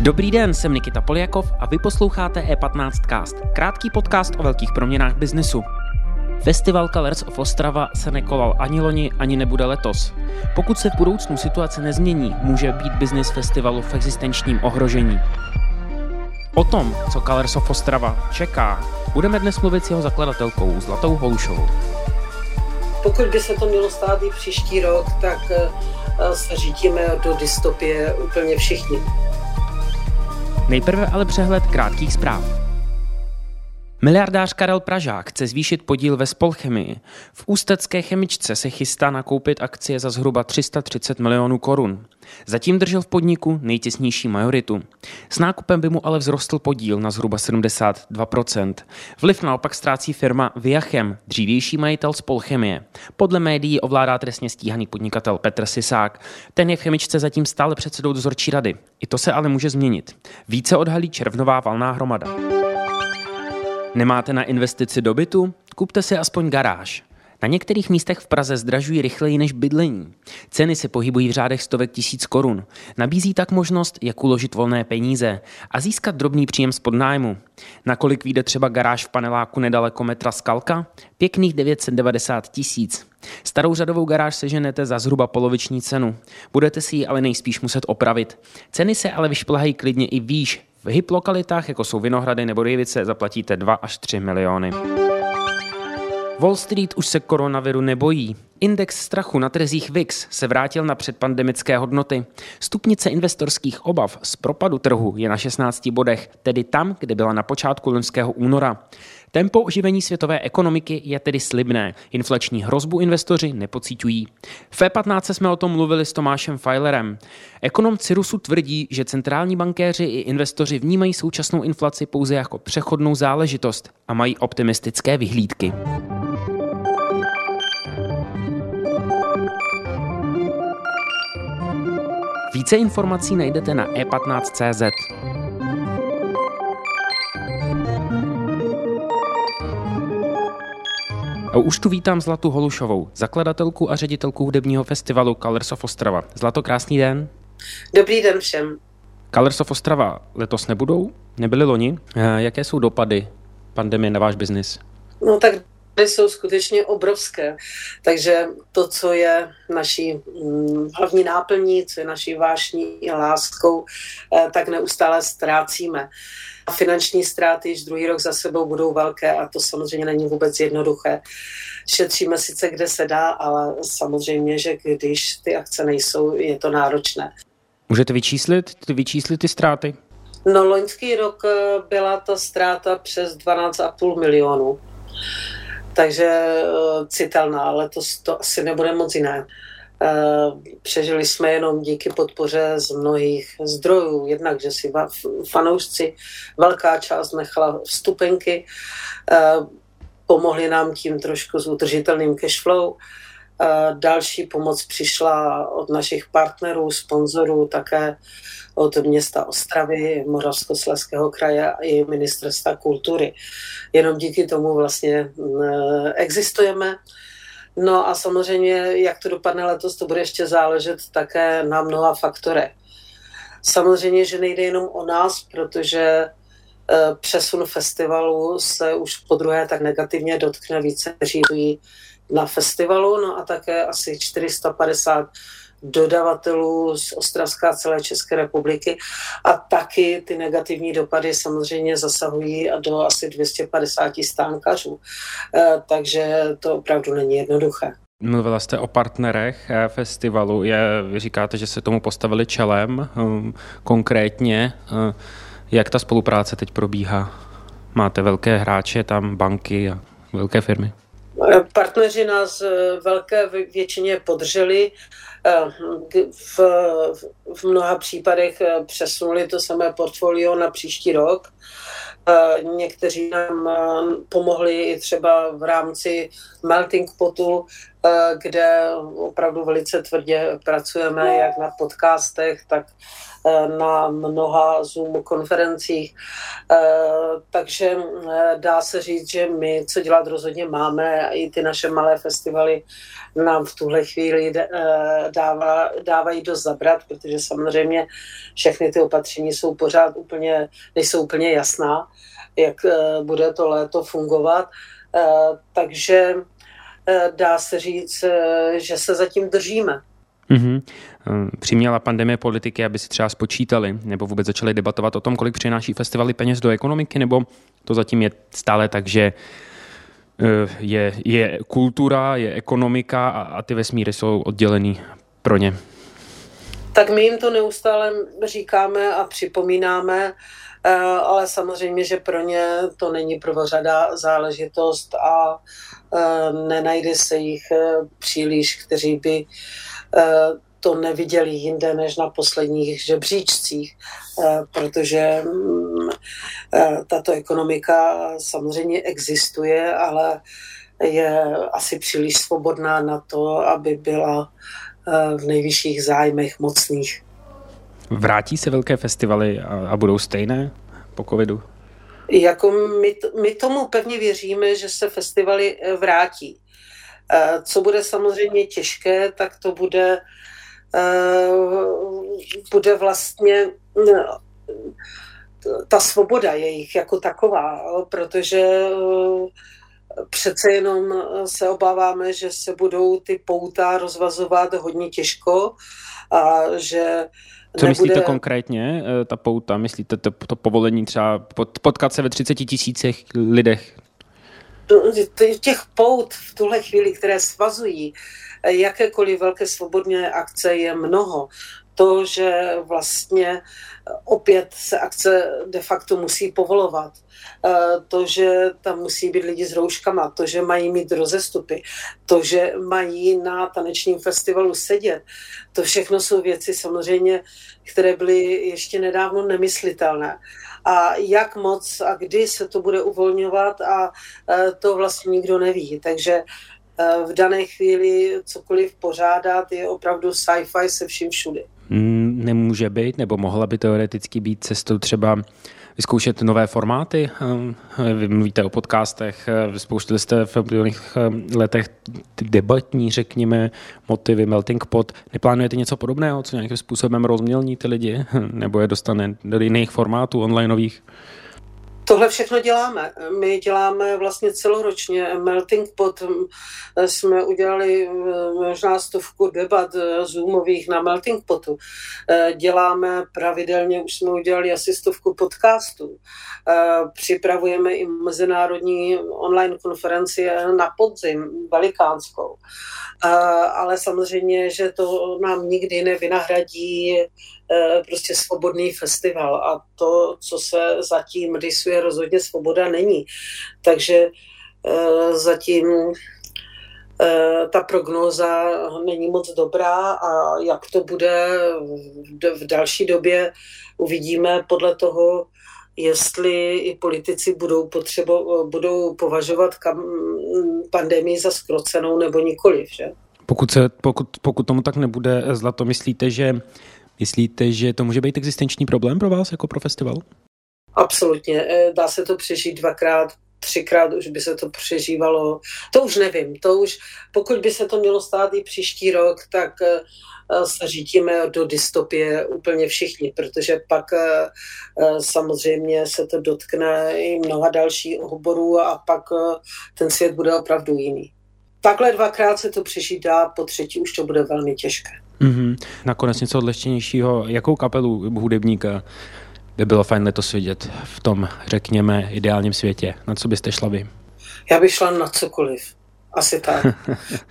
Dobrý den, jsem Nikita Poljakov a vy posloucháte E15cast, krátký podcast o velkých proměnách biznesu. Festival Colors of Ostrava se nekolal ani loni, ani nebude letos. Pokud se v budoucnu situace nezmění, může být biznis festivalu v existenčním ohrožení. O tom, co Colors of Ostrava čeká, budeme dnes mluvit s jeho zakladatelkou Zlatou Holušovou. Pokud by se to mělo stát i příští rok, tak eh, se řídíme do dystopie úplně všichni. Nejprve ale přehled krátkých zpráv. Miliardář Karel Pražák chce zvýšit podíl ve Spolchemii. V ústecké chemičce se chystá nakoupit akcie za zhruba 330 milionů korun. Zatím držel v podniku nejtěsnější majoritu. S nákupem by mu ale vzrostl podíl na zhruba 72%. Vliv naopak ztrácí firma Viachem, dřívější majitel Spolchemie. Podle médií ovládá trestně stíhaný podnikatel Petr Sisák. Ten je v chemičce zatím stále předsedou dozorčí rady. I to se ale může změnit. Více odhalí červnová valná hromada. Nemáte na investici do bytu? Kupte si aspoň garáž. Na některých místech v Praze zdražují rychleji než bydlení. Ceny se pohybují v řádech stovek tisíc korun. Nabízí tak možnost, jak uložit volné peníze a získat drobný příjem z podnájmu. Nakolik vyjde třeba garáž v paneláku nedaleko metra Skalka? Pěkných 990 tisíc. Starou řadovou garáž seženete za zhruba poloviční cenu. Budete si ji ale nejspíš muset opravit. Ceny se ale vyšplhají klidně i výš, v hip lokalitách, jako jsou Vinohrady nebo Rivice, zaplatíte 2 až 3 miliony. Wall Street už se koronaviru nebojí. Index strachu na trzích VIX se vrátil na předpandemické hodnoty. Stupnice investorských obav z propadu trhu je na 16 bodech, tedy tam, kde byla na počátku loňského února. Tempo oživení světové ekonomiky je tedy slibné. Inflační hrozbu investoři nepocítují. V F15 jsme o tom mluvili s Tomášem Feilerem. Ekonom Cirusu tvrdí, že centrální bankéři i investoři vnímají současnou inflaci pouze jako přechodnou záležitost a mají optimistické vyhlídky. Více informací najdete na e15.cz. A už tu vítám Zlatu Holušovou, zakladatelku a ředitelku hudebního festivalu Colors of Ostrava. Zlato, krásný den. Dobrý den všem. Colors of Ostrava letos nebudou? Nebyly loni? Eh, jaké jsou dopady pandemie na váš biznis? No tak jsou skutečně obrovské. Takže to, co je naší hm, hlavní náplní, co je naší vášní a láskou, eh, tak neustále ztrácíme. A finanční ztráty již druhý rok za sebou budou velké a to samozřejmě není vůbec jednoduché. Šetříme sice, kde se dá, ale samozřejmě, že když ty akce nejsou, je to náročné. Můžete vyčíslit, vyčíslit ty ztráty? No, loňský rok eh, byla ta ztráta přes 12,5 milionů. Takže eh, citelná, ale to, to asi nebude moc jiné. Eh, přežili jsme jenom díky podpoře z mnohých zdrojů. Jednak, že si fanoušci, velká část nechala vstupenky, eh, pomohli nám tím trošku s udržitelným cashflow. Další pomoc přišla od našich partnerů, sponzorů, také od města Ostravy, Moravskoslezského kraje i ministerstva kultury. Jenom díky tomu vlastně existujeme. No a samozřejmě, jak to dopadne letos, to bude ještě záležet také na mnoha faktorech. Samozřejmě, že nejde jenom o nás, protože eh, přesun festivalu se už po druhé tak negativně dotkne více, kteří na festivalu, no a také asi 450 dodavatelů z Ostravská celé České republiky a taky ty negativní dopady samozřejmě zasahují do asi 250 stánkařů. Eh, takže to opravdu není jednoduché. Mluvila jste o partnerech eh, festivalu. Je, vy říkáte, že se tomu postavili čelem. Hm, konkrétně, eh, jak ta spolupráce teď probíhá? Máte velké hráče, tam banky a velké firmy? Partneři nás velké většině podrželi. Eh, v, v mnoha případech eh, přesunuli to samé portfolio na příští rok. Eh, někteří nám pomohli i třeba v rámci melting potu, kde opravdu velice tvrdě pracujeme jak na podcastech, tak na mnoha Zoom konferencích. Takže dá se říct, že my, co dělat rozhodně máme, i ty naše malé festivaly nám v tuhle chvíli dává, dávají dost zabrat, protože samozřejmě všechny ty opatření jsou pořád úplně, nejsou úplně jasná, jak bude to léto fungovat. Takže dá se říct, že se zatím držíme. Mm-hmm. Přiměla pandemie politiky, aby si třeba spočítali nebo vůbec začali debatovat o tom, kolik přináší festivaly peněz do ekonomiky, nebo to zatím je stále tak, že eh, je, je kultura, je ekonomika a, a ty vesmíry jsou oddělený pro ně? Tak my jim to neustále říkáme a připomínáme, eh, ale samozřejmě, že pro ně to není prvořada záležitost a nenajde se jich příliš, kteří by Eh, to neviděli jinde než na posledních žebříčcích, eh, protože mm, eh, tato ekonomika samozřejmě existuje, ale je asi příliš svobodná na to, aby byla v nejvyšších zájmech mocných. Vrátí se velké festivaly a, a budou stejné po covidu? Jako my, my tomu pevně věříme, že se festivaly vrátí. Eh, co bude samozřejmě těžké, tak to bude, eh, bude vlastně eh, ta svoboda jejich jako taková, protože přece jenom se obáváme, že se budou ty pouta rozvazovat hodně těžko a že co nebude... myslíte konkrétně, ta pouta? Myslíte to, to povolení třeba potkat se ve 30 tisících lidech? těch pout v tuhle chvíli, které svazují eh, jakékoliv velké svobodné akce je mnoho. To, že vlastně opět se akce de facto musí povolovat, eh, to, že tam musí být lidi s rouškama, to, že mají mít rozestupy, to, že mají na tanečním festivalu sedět, to všechno jsou věci samozřejmě, které byly ještě nedávno nemyslitelné a jak moc a kdy se to bude uvolňovat a e, to vlastně nikdo neví. Takže e, v dané chvíli cokoliv pořádat je opravdu sci-fi se vším všudy. Mm, nemůže být, nebo mohla by teoreticky být cestou třeba vyzkoušet nové formáty. Eh, vy mluvíte o podcastech, eh, spouštili jste v minulých eh, letech ty debatní, řekněme, motivy Melting Pot. Neplánujete něco podobného, co nějakým způsobem rozmělní ty lidi, nebo je dostane do jiných formátů onlineových? Tohle všechno děláme. My děláme vlastně celoročně. Melting Pot jsme udělali možná stovku debat zoomových na Melting Potu. Děláme pravidelně, už jsme udělali asi stovku podcastů. Připravujeme i mezinárodní online konferenci na podzim, velikánskou. Ale samozřejmě, že to nám nikdy nevynahradí Eh, prostě svobodný festival a to, co se zatím rysuje, rozhodně svoboda není. Takže eh, zatím eh, ta prognóza není moc dobrá a jak to bude v další době, uvidíme podle toho, jestli i politici budou, potřebo, budou považovat kam, pandemii za skrocenou nebo nikoliv. Že? Pokud, se, pokud, pokud tomu tak nebude, Zlato, myslíte, že Myslíte, že to může být existenční problém pro vás jako pro festival? Absolutně. Eh, dá se to přežít dvakrát, třikrát už by se to přežívalo. To už nevím. To už, pokud by se to mělo stát i příští rok, tak se řítíme do dystopie úplně všichni, protože pak eh, samozřejmě se to dotkne i mnoha dalších oborů a pak ten svět bude opravdu jiný. Takhle dvakrát se to přežít dá, po třetí už to bude velmi těžké. Mm-hmm. Nakonec něco odlehčenějšího. Jakou kapelu hudebníka by bylo fajn letos vidět v tom, řekněme, ideálním světě? Na co byste šla vy? Já bych šla na cokoliv. Asi tak.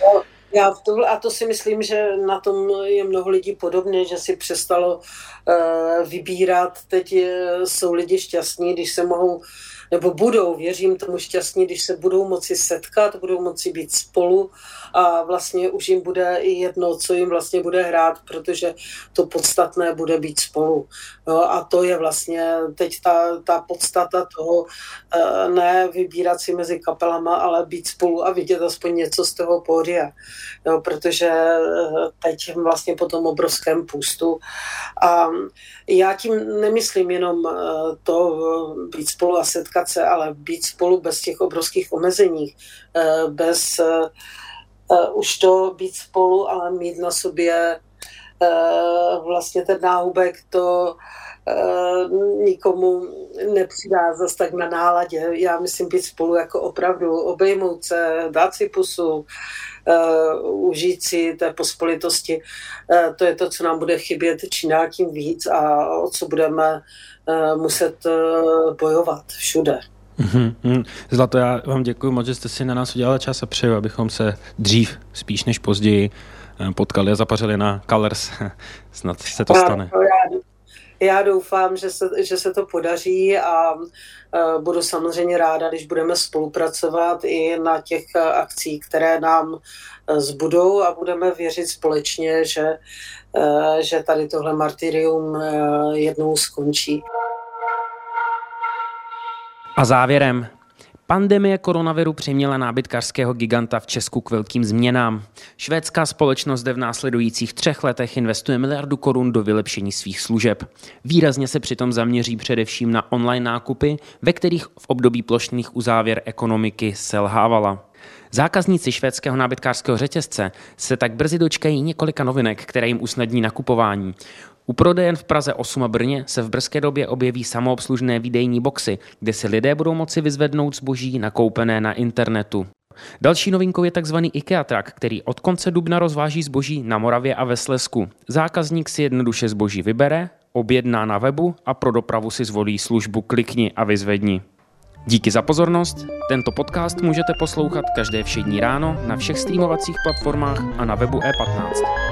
No, já tohle, a to si myslím, že na tom je mnoho lidí podobně, že si přestalo uh, vybírat. Teď je, jsou lidi šťastní, když se mohou nebo budou, věřím tomu šťastní, když se budou moci setkat, budou moci být spolu a vlastně už jim bude i jedno, co jim vlastně bude hrát, protože to podstatné bude být spolu. Jo, a to je vlastně teď ta, ta podstata toho, eh, ne vybírat si mezi kapelama, ale být spolu a vidět aspoň něco z toho pódia. Jo, protože eh, teď vlastně po tom obrovském půstu. A já tím nemyslím jenom eh, to být spolu a setkat se, ale být spolu bez těch obrovských omezení, bez uh, už to být spolu, ale mít na sobě uh, vlastně ten náhubek, to uh, nikomu nepřidá zase tak na náladě. Já myslím být spolu jako opravdu obejmout se, dát si pusu, uh, užít si té pospolitosti. Uh, to je to, co nám bude chybět čím tím víc a o co budeme uh, muset uh, bojovat všude. Mm-hmm. Zlato, já vám děkuji moc, že jste si na nás udělali čas a přeju, abychom se dřív, spíš než později, eh, potkali a zapařili na Colors. Snad se to stane. Já, já doufám, že se, že se to podaří a uh, budu samozřejmě ráda, když budeme spolupracovat i na těch uh, akcích, které nám uh, zbudou a budeme věřit společně, že, že tady tohle martyrium jednou skončí. A závěrem. Pandemie koronaviru přiměla nábytkářského giganta v Česku k velkým změnám. Švédská společnost zde v následujících třech letech investuje miliardu korun do vylepšení svých služeb. Výrazně se přitom zaměří především na online nákupy, ve kterých v období plošných uzávěr ekonomiky selhávala. Zákazníci švédského nábytkářského řetězce se tak brzy dočkají několika novinek, které jim usnadní nakupování. U prodejen v Praze 8 a Brně se v brzké době objeví samoobslužné výdejní boxy, kde si lidé budou moci vyzvednout zboží nakoupené na internetu. Další novinkou je tzv. IKEA Truck, který od konce dubna rozváží zboží na Moravě a ve Slesku. Zákazník si jednoduše zboží vybere, objedná na webu a pro dopravu si zvolí službu Klikni a vyzvedni. Díky za pozornost. Tento podcast můžete poslouchat každé všední ráno na všech streamovacích platformách a na webu E15.